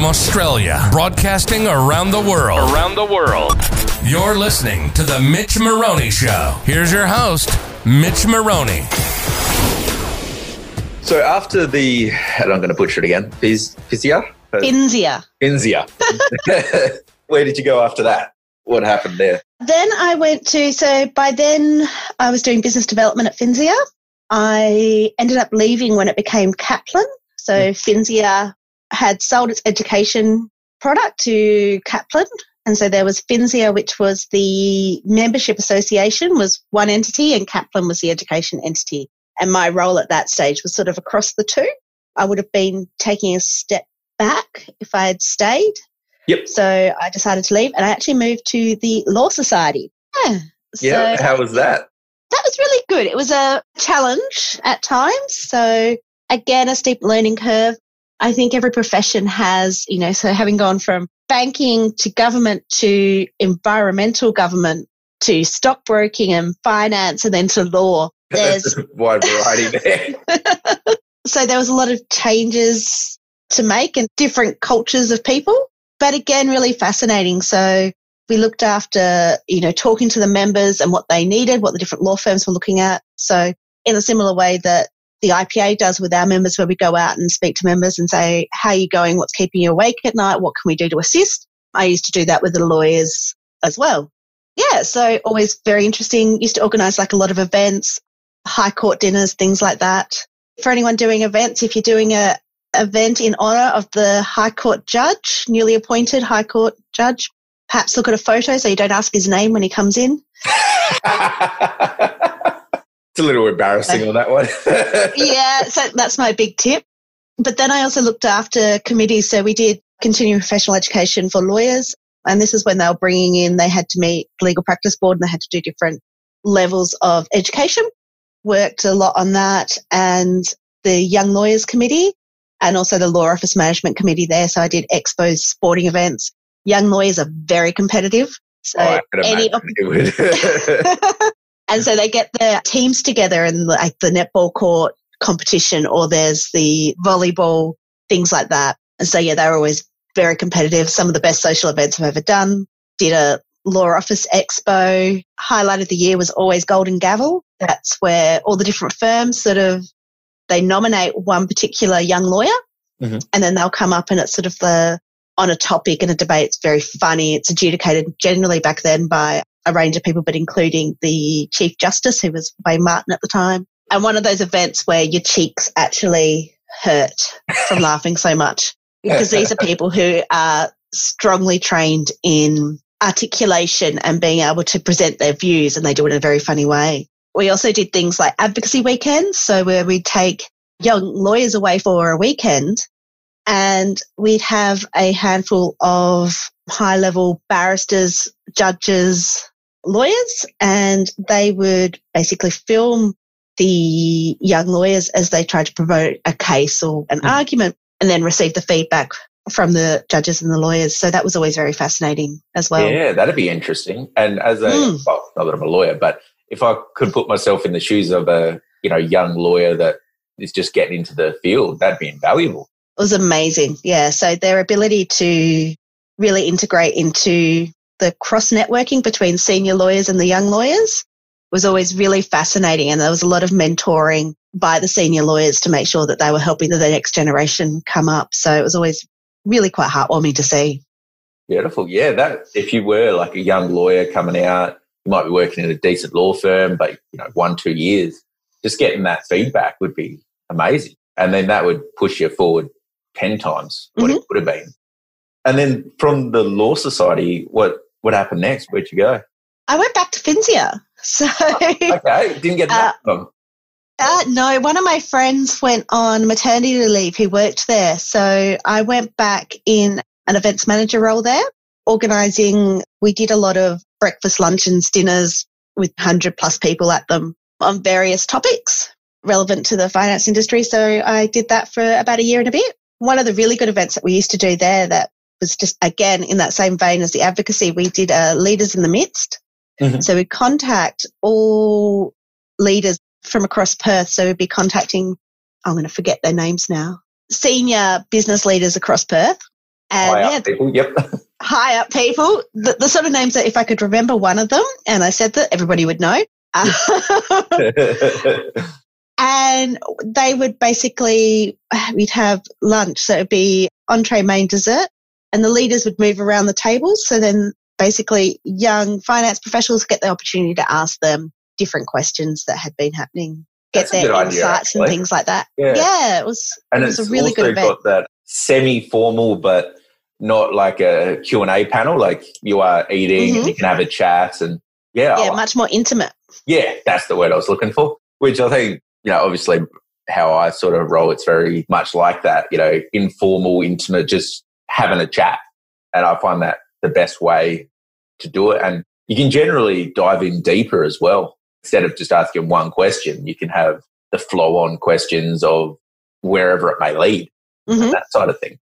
from Australia, broadcasting around the world. Around the world. You're listening to The Mitch Maroney Show. Here's your host, Mitch Maroney. So after the, and I'm going to butcher it again, Fiz, Physia? Finsia. Finsia. Where did you go after that? What happened there? Then I went to, so by then I was doing business development at Finsia. I ended up leaving when it became Kaplan. So hmm. Finsia had sold its education product to Kaplan. And so there was Finsia, which was the membership association, was one entity, and Kaplan was the education entity. And my role at that stage was sort of across the two. I would have been taking a step back if I had stayed. Yep. So I decided to leave and I actually moved to the Law Society. Yeah. Yeah. So How was that? that was really good. It was a challenge at times. So again, a steep learning curve. I think every profession has, you know, so having gone from banking to government to environmental government to stockbroking and finance and then to law. There's a wide variety there. so there was a lot of changes to make and different cultures of people, but again, really fascinating. So we looked after, you know, talking to the members and what they needed, what the different law firms were looking at. So in a similar way that the IPA does with our members, where we go out and speak to members and say, how are you going? What's keeping you awake at night? What can we do to assist? I used to do that with the lawyers as well. Yeah. So always very interesting. Used to organize like a lot of events, high court dinners, things like that. For anyone doing events, if you're doing a event in honor of the High Court judge, newly appointed High Court judge, perhaps look at a photo so you don't ask his name when he comes in. a little embarrassing on that one. yeah, so that's my big tip. But then I also looked after committees. So we did continuing professional education for lawyers. And this is when they were bringing in, they had to meet the legal practice board and they had to do different levels of education. Worked a lot on that and the young lawyers committee and also the law office management committee there. So I did expos, sporting events. Young lawyers are very competitive. So Oh, any would. and so they get their teams together in like the netball court competition or there's the volleyball, things like that. And so, yeah, they're always very competitive. Some of the best social events I've ever done. Did a law office expo. Highlight of the year was always Golden Gavel. That's where all the different firms sort of, they nominate one particular young lawyer Mhm. and then they'll come up and it's sort of the, on a topic and a debate. It's very funny. It's adjudicated generally back then by a range of people, but including the Chief Justice, who was Wayne Martin at the time. And one of those events where your cheeks actually hurt from laughing so much because these are people who are strongly trained in articulation and being able to present their views, and they do it in a very funny way. We also did things like advocacy weekends, so where we'd take young lawyers away for a weekend and we'd have a handful of high level barristers, judges, lawyers, and they would basically film the young lawyers as they tried to promote a case or an Mhm. argument and then receive the feedback from the judges and the lawyers. So that was always very fascinating as well. yeah, that'd be interesting. And as a, Mm. well, not that I'm a lawyer, but if I could put myself in the shoes of a, you know, young lawyer that is just getting into the field, that'd be invaluable. It was amazing. Yeah. So their ability to really integrate into the cross networking between senior lawyers and the young lawyers was always really fascinating. And there was a lot of mentoring by the senior lawyers to make sure that they were helping the next generation come up. So it was always really quite heartwarming to see. Beautiful. Yeah, that if you were like a young lawyer coming out, you might be working in a decent law firm, but you know, one, two years, just getting that feedback would be amazing. And then that would push you forward 10 times what it mm-hmm. would have been. And then from the law society, what what happened next? Where'd you go? I went back to Finsia. So Okay, didn't get Uh, that from. Uh, no, one of my friends went on maternity leave He worked there. So I went back in an events manager role there, organizing. We did a lot of breakfast, luncheons, dinners with 100 plus people at them on various topics relevant to the finance industry. So I did that for about a year and a bit. One of the really good events that we used to do there that was just again in that same vein as the advocacy, we did uh, Leaders in the Midst. Mhm. So we contact all leaders from across Perth. So we'd be contacting, I'm going to forget their names now, senior business leaders across Perth And High yeah, up people. Yep. high up people, the, the sort of names that if I could remember one of them and I said that, everybody would know. and they would basically, we'd have lunch. So it'd be entree, main, dessert, and the leaders would move around the tables. So then basically young finance professionals get the opportunity to ask them different questions that had been happening, get That's their good idea, insights and things like that. Yeah. Yeah, it was, and it was it's a really good event. got that semi-formal but not like a q&a panel like you are eating Mhm. you can have a chat and yeah yeah, much more intimate. yeah that's the word i was looking for which i think you know obviously how i sort of roll it's very much like that you know informal intimate just having a chat and i find that the best way to do it and you can generally dive in deeper as well instead of just asking one question you can have the flow on questions of wherever it may lead Mhm. that side of thing.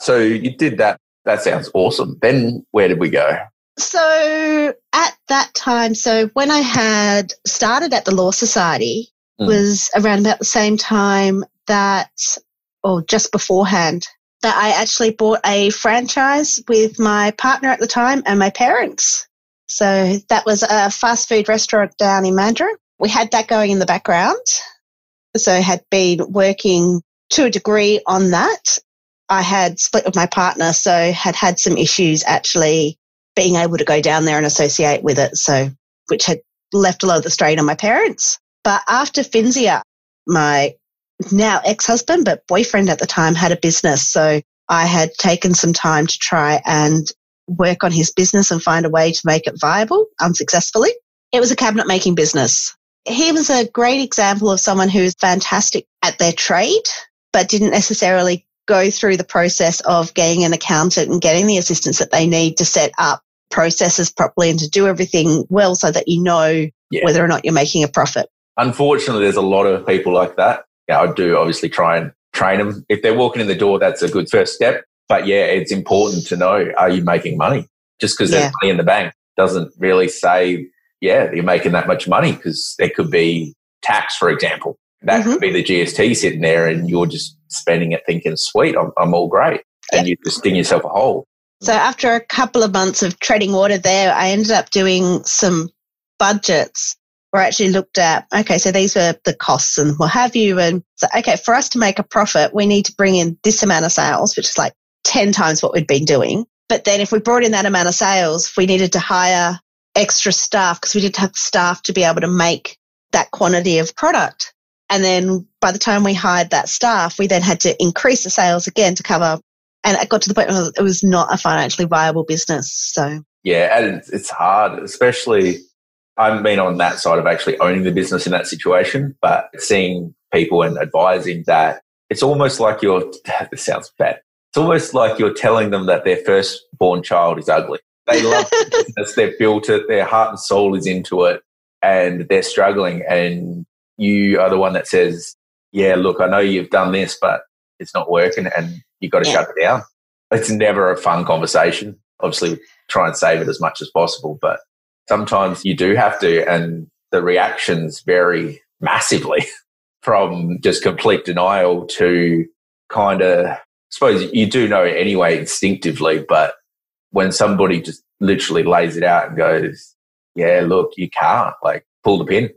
So you did that. That sounds awesome. Then where did we go? So at that time, so when I had started at the Law Society Mm. was around about the same time that, or just beforehand, that I actually bought a franchise with my partner at the time and my parents. So that was a fast food restaurant down in Mandurah. We had that going in the background. So I had been working to a degree on that. I had split with my partner, so had had some issues actually being able to go down there and associate with it. So, which had left a lot of the strain on my parents. But after Finsia, my now ex-husband, but boyfriend at the time had a business. So I had taken some time to try and work on his business and find a way to make it viable unsuccessfully. It was a cabinet making business. He was a great example of someone who's fantastic at their trade, but didn't necessarily go through the process of getting an accountant and getting the assistance that they need to set up processes properly and to do everything well so that you know Yeah. whether or not you're making a profit. Unfortunately, there's a lot of people like that. Yeah, I do obviously try and train them. If they're walking in the door, that's a good first step. But yeah, it's important to know, are you making money? Just because Yeah. there's money in the bank doesn't really say, yeah, you're making that much money because there could be tax, for example. That Mhm. could be the GST sitting there and you're just spending it thinking, sweet, I'm, I'm all great. And you just dig yourself a hole. So after a couple of months of treading water there, I ended up doing some budgets where I actually looked at, okay, so these were the costs and what have you. And so, okay, for us to make a profit, we need to bring in this amount of sales, which is like 10 times what we'd been doing. But then if we brought in that amount of sales, we needed to hire extra staff because we didn't have staff to be able to make that quantity of product. And then by the time we hired that staff, we then had to increase the sales again to cover and it got to the point where it was not a financially viable business. So Yeah, and it's hard, especially I've been on that side of actually owning the business in that situation, but seeing people and advising that it's almost like you're, this sounds bad. It's almost like you're telling them that their firstborn child is ugly. They love the business, they've built it, their heart and soul is into it, and they're struggling. And you are the one that says, Yeah, look, I know you've done this, but it's not working and you've got to Yeah. shut it down. It's never a fun conversation. Obviously, try and save it as much as possible, but sometimes you do have to, and the reactions vary massively from just complete denial to kind of, I suppose you do know it anyway instinctively, but when somebody just literally lays it out and goes, yeah, look, you can't like pull the pin,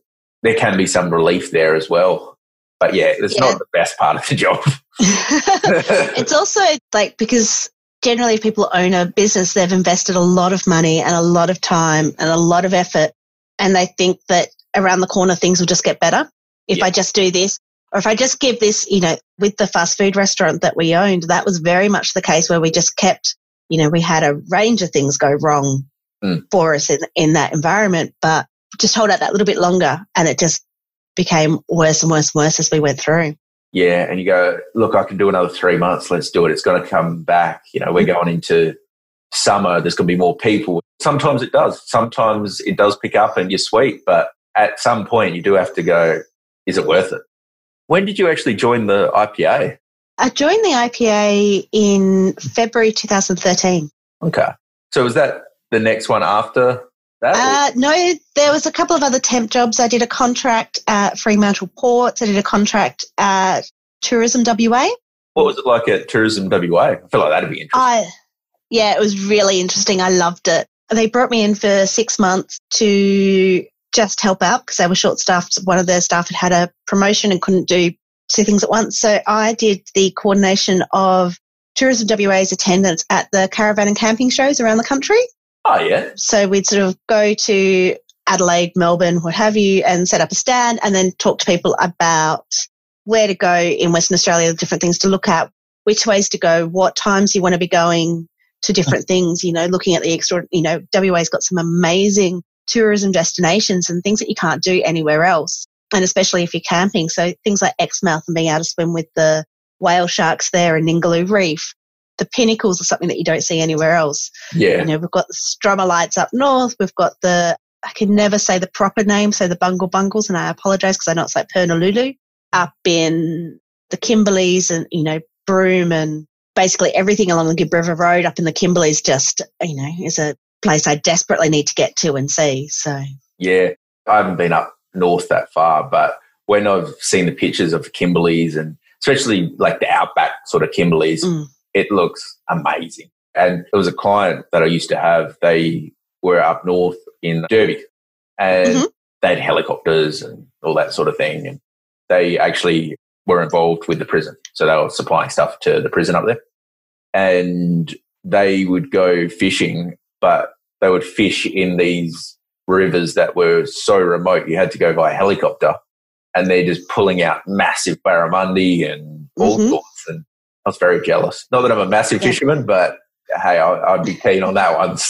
there can be some relief there as well. But yeah, it's Yeah. not the best part of the job. it's also like because generally if people own a business, they've invested a lot of money and a lot of time and a lot of effort. And they think that around the corner things will just get better if Yeah. I just do this. Or if I just give this, you know, with the fast food restaurant that we owned, that was very much the case where we just kept, you know, we had a range of things go wrong Mm. for us in, in that environment, but just hold out that little bit longer and it just became worse and worse and worse as we went through. Yeah, and you go, look, I can do another three months. Let's do it. It's going to come back. You know, we're going into summer. There's going to be more people. Sometimes it does. Sometimes it does pick up, and you're sweet. But at some point, you do have to go. Is it worth it? When did you actually join the IPA? I joined the IPA in February 2013. Okay, so was that the next one after? Uh, no, there was a couple of other temp jobs. I did a contract at Fremantle Ports. I did a contract at Tourism WA. What was it like at Tourism WA? I feel like that'd be interesting. I, yeah, it was really interesting. I loved it. They brought me in for six months to just help out because they were short staffed. One of their staff had had a promotion and couldn't do two things at once. So I did the coordination of Tourism WA's attendance at the caravan and camping shows around the country. Oh, yeah. So we'd sort of go to Adelaide, Melbourne, what have you, and set up a stand and then talk to people about where to go in Western Australia, the different things to look at, which ways to go, what times you want to be going to different things, you know, looking at the extra, you know, WA's got some amazing tourism destinations and things that you can't do anywhere else. And especially if you're camping. So things like Exmouth and being able to swim with the whale sharks there in Ningaloo Reef. The pinnacles are something that you don't see anywhere else. Yeah. You know, we've got the Strommer up north. We've got the, I can never say the proper name, so the Bungle Bungles, and I apologize because I know it's like Purnululu up in the Kimberleys and, you know, Broome and basically everything along the Gibb River Road up in the Kimberleys just, you know, is a place I desperately need to get to and see. So, Yeah. I haven't been up north that far, but when I've seen the pictures of the Kimberleys and especially like the outback sort of Kimberleys, mm, it looks amazing. And it was a client that I used to have. They were up north in Derby and Mhm. they had helicopters and all that sort of thing. And they actually were involved with the prison. So they were supplying stuff to the prison up there. And they would go fishing, but they would fish in these rivers that were so remote you had to go by helicopter. And they're just pulling out massive barramundi and all Mhm. sorts. I was very jealous. Not that I'm a massive Yeah. fisherman, but hey, I, I'd be keen on that one.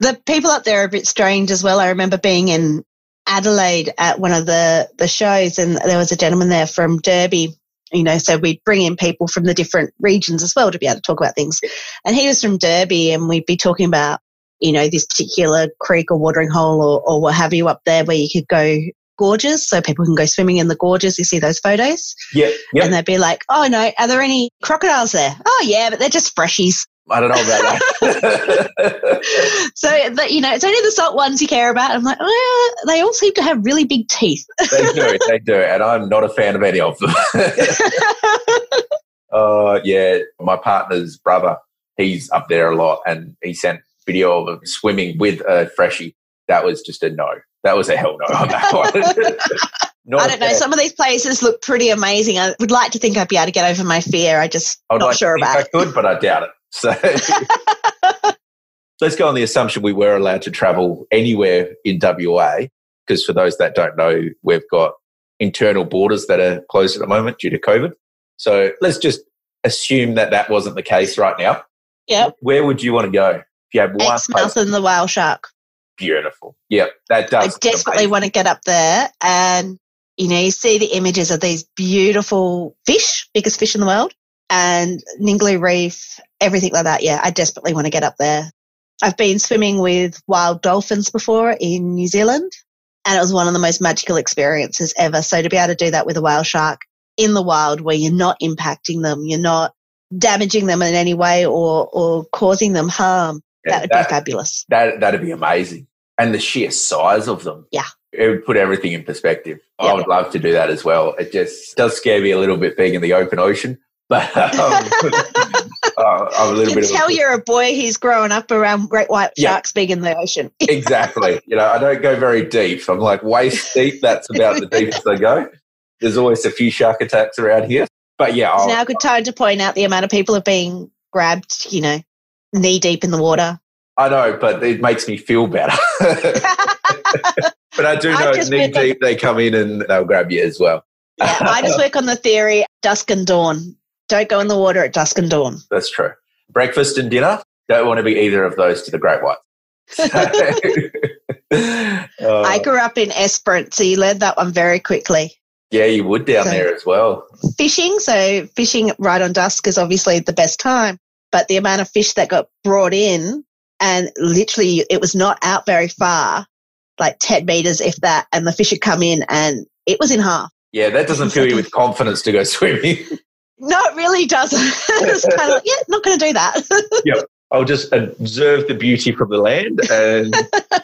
So the people up there are a bit strange as well. I remember being in Adelaide at one of the, the shows and there was a gentleman there from Derby. You know, so we'd bring in people from the different regions as well to be able to talk about things. And he was from Derby and we'd be talking about, you know, this particular creek or watering hole or, or what have you up there where you could go gorges so people can go swimming in the gorges. You see those photos? yeah, yeah. And they'd be like, oh no, are there any crocodiles there? Oh yeah, but they're just freshies. I don't know about that. so that you know, it's only the salt ones you care about. I'm like, well, they all seem to have really big teeth. they do, they do, and I'm not a fan of any of them. uh, yeah, my partner's brother, he's up there a lot, and he sent video of him swimming with a freshie. That was just a no. That was a hell no on that one. I don't know. Some of these places look pretty amazing. I would like to think I'd be able to get over my fear. I just I would not like to sure think about I it. could, but I doubt it. So let's go on the assumption we were allowed to travel anywhere in WA, because for those that don't know, we've got internal borders that are closed at the moment due to COVID. So let's just assume that that wasn't the case right now. Yep. Where would you want to go if you had one Exmouth place? and the whale shark. Beautiful. Yep, that does. I desperately want to get up there and you know, you see the images of these beautiful fish, biggest fish in the world, and Ningaloo Reef, everything like that. Yeah, I desperately want to get up there. I've been swimming with wild dolphins before in New Zealand, and it was one of the most magical experiences ever. So to be able to do that with a whale shark in the wild where you're not impacting them, you're not damaging them in any way or, or causing them harm, that would be fabulous. That that'd be amazing, and the sheer size of them. Yeah. it would put everything in perspective. I Yeah. would love to do that as well. It just does scare me a little bit being in the open ocean, but um, uh, I'm a little You bit. can of a- tell you're a boy who's growing up around great white Yeah. sharks being in the ocean. exactly. You know, I don't go very deep. I'm like waist deep. That's about the deepest I go. There's always a few shark attacks around here, but yeah, It's I'll, now a good time to point out the amount of people have been grabbed, you know, knee deep in the water. I know, but it makes me feel better. but I do know just knee deep, they come in and they'll grab you as well. Yeah, I just work on the theory dusk and dawn. Don't go in the water at dusk and dawn. That's true. Breakfast and dinner, don't want to be either of those to the great white. I Uh, grew up in Esperance, so you learned that one very quickly. yeah, you would down So- there as well. Fishing, so fishing right on dusk is obviously the best time, but the amount of fish that got brought in, and literally it was not out very far, like 10 meters, if that, and the fish had come in and it was in half. Yeah, that doesn't fill you with confidence to go swimming. No, it really doesn't. it's kind of like, yeah, not going to do that. Yeah, I'll just observe the beauty from the land and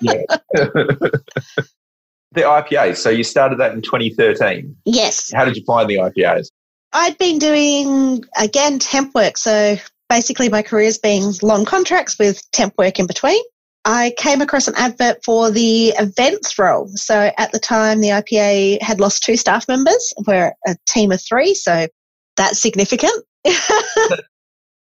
yeah. the IPA. So you started that in 2013. yes. How did you find the IPAs? I'd been doing, again, temp work. So basically, my career's been long contracts with temp work in between. I came across an advert for the events role. So at the time, the IPA had lost two staff members. We're a team of three, so that's significant.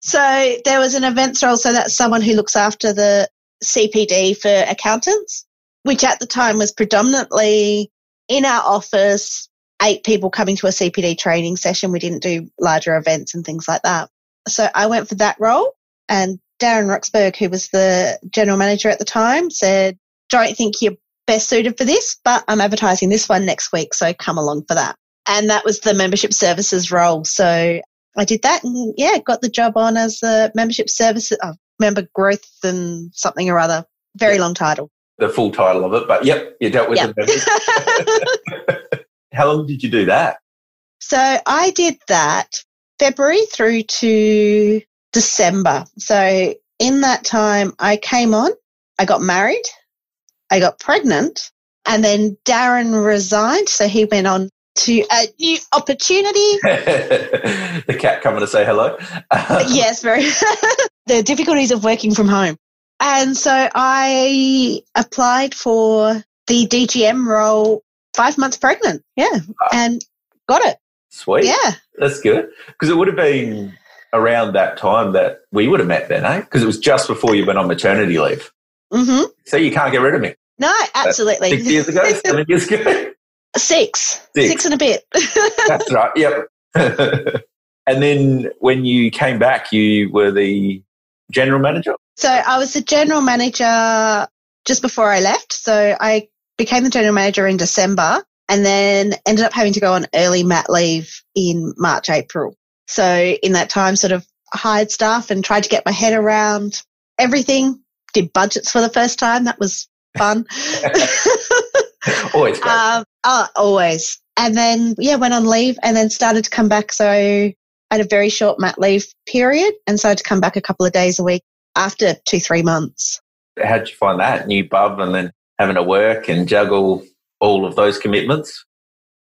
so there was an events role. So that's someone who looks after the CPD for accountants, which at the time was predominantly in our office, eight people coming to a CPD training session. We didn't do larger events and things like that. So I went for that role and Darren Roxburgh, who was the general manager at the time, said, don't think you're best suited for this, but I'm advertising this one next week. So come along for that. And that was the membership services role. So I did that and yeah, got the job on as a membership services, uh, member growth and something or other. Very long title. The full title of it, but yep, you dealt with yep. it. How long did you do that? So I did that February through to December. So in that time, I came on, I got married, I got pregnant, and then Darren resigned. So he went on to a new opportunity. the cat coming to say hello. yes, very. the difficulties of working from home. And so I applied for the DGM role five months pregnant. Yeah. Oh. And got it. Sweet. Yeah. That's good. Because it would have been around that time that we would have met then, eh? Because it was just before you went on maternity leave. Mm-hmm. So you can't get rid of me. No, absolutely. Six years ago, seven years ago. Six. Six. Six and a bit. That's right. Yep. and then when you came back, you were the general manager? So I was the general manager just before I left. So I became the general manager in December and then ended up having to go on early mat leave in March, April. So in that time, sort of hired staff and tried to get my head around everything. Did budgets for the first time. That was fun. always. Um, oh, always. And then, yeah, went on leave and then started to come back. So I had a very short mat leave period and started to come back a couple of days a week after two, three months. How did you find that? New bub and then having to work and juggle all of those commitments?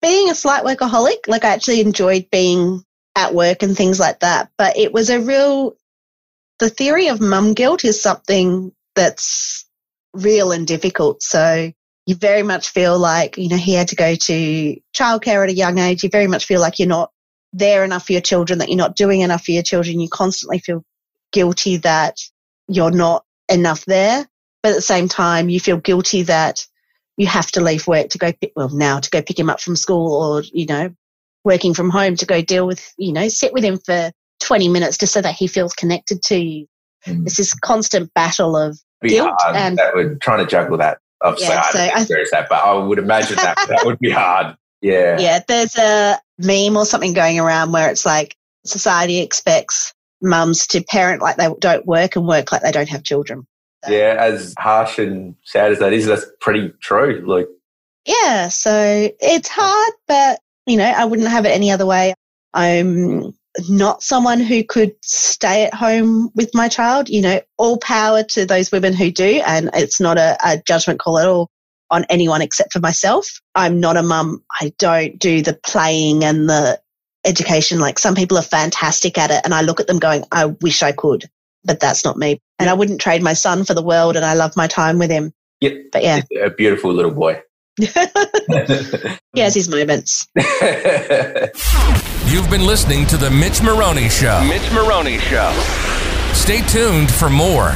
Being a slight workaholic, like I actually enjoyed being at work and things like that. But it was a real, the theory of mum guilt is something that's real and difficult. So you very much feel like, you know, he had to go to childcare at a young age. You very much feel like you're not there enough for your children, that you're not doing enough for your children. You constantly feel guilty that you're not enough there. But at the same time, you feel guilty that you have to leave work to go pick, well, now to go pick him up from school or, you know, working from home to go deal with, you know, sit with him for 20 minutes just so that he feels connected to you. Mm. It's this constant battle of guilt and that would trying to juggle that. Obviously, yeah, I don't experience that, but I would imagine that that would be hard. Yeah. Yeah. There's a meme or something going around where it's like society expects mums to parent like they don't work and work like they don't have children. Yeah, as harsh and sad as that is, that's pretty true. Like, yeah, so it's hard, but you know, I wouldn't have it any other way. I'm not someone who could stay at home with my child. You know, all power to those women who do, and it's not a, a judgment call at all on anyone except for myself. I'm not a mum. I don't do the playing and the education. Like some people are fantastic at it, and I look at them going, I wish I could, but that's not me. And I wouldn't trade my son for the world, and I love my time with him. Yep. But yeah, a beautiful little boy. he has his moments. You've been listening to The Mitch Moroney Show. Mitch Moroney Show. Stay tuned for more.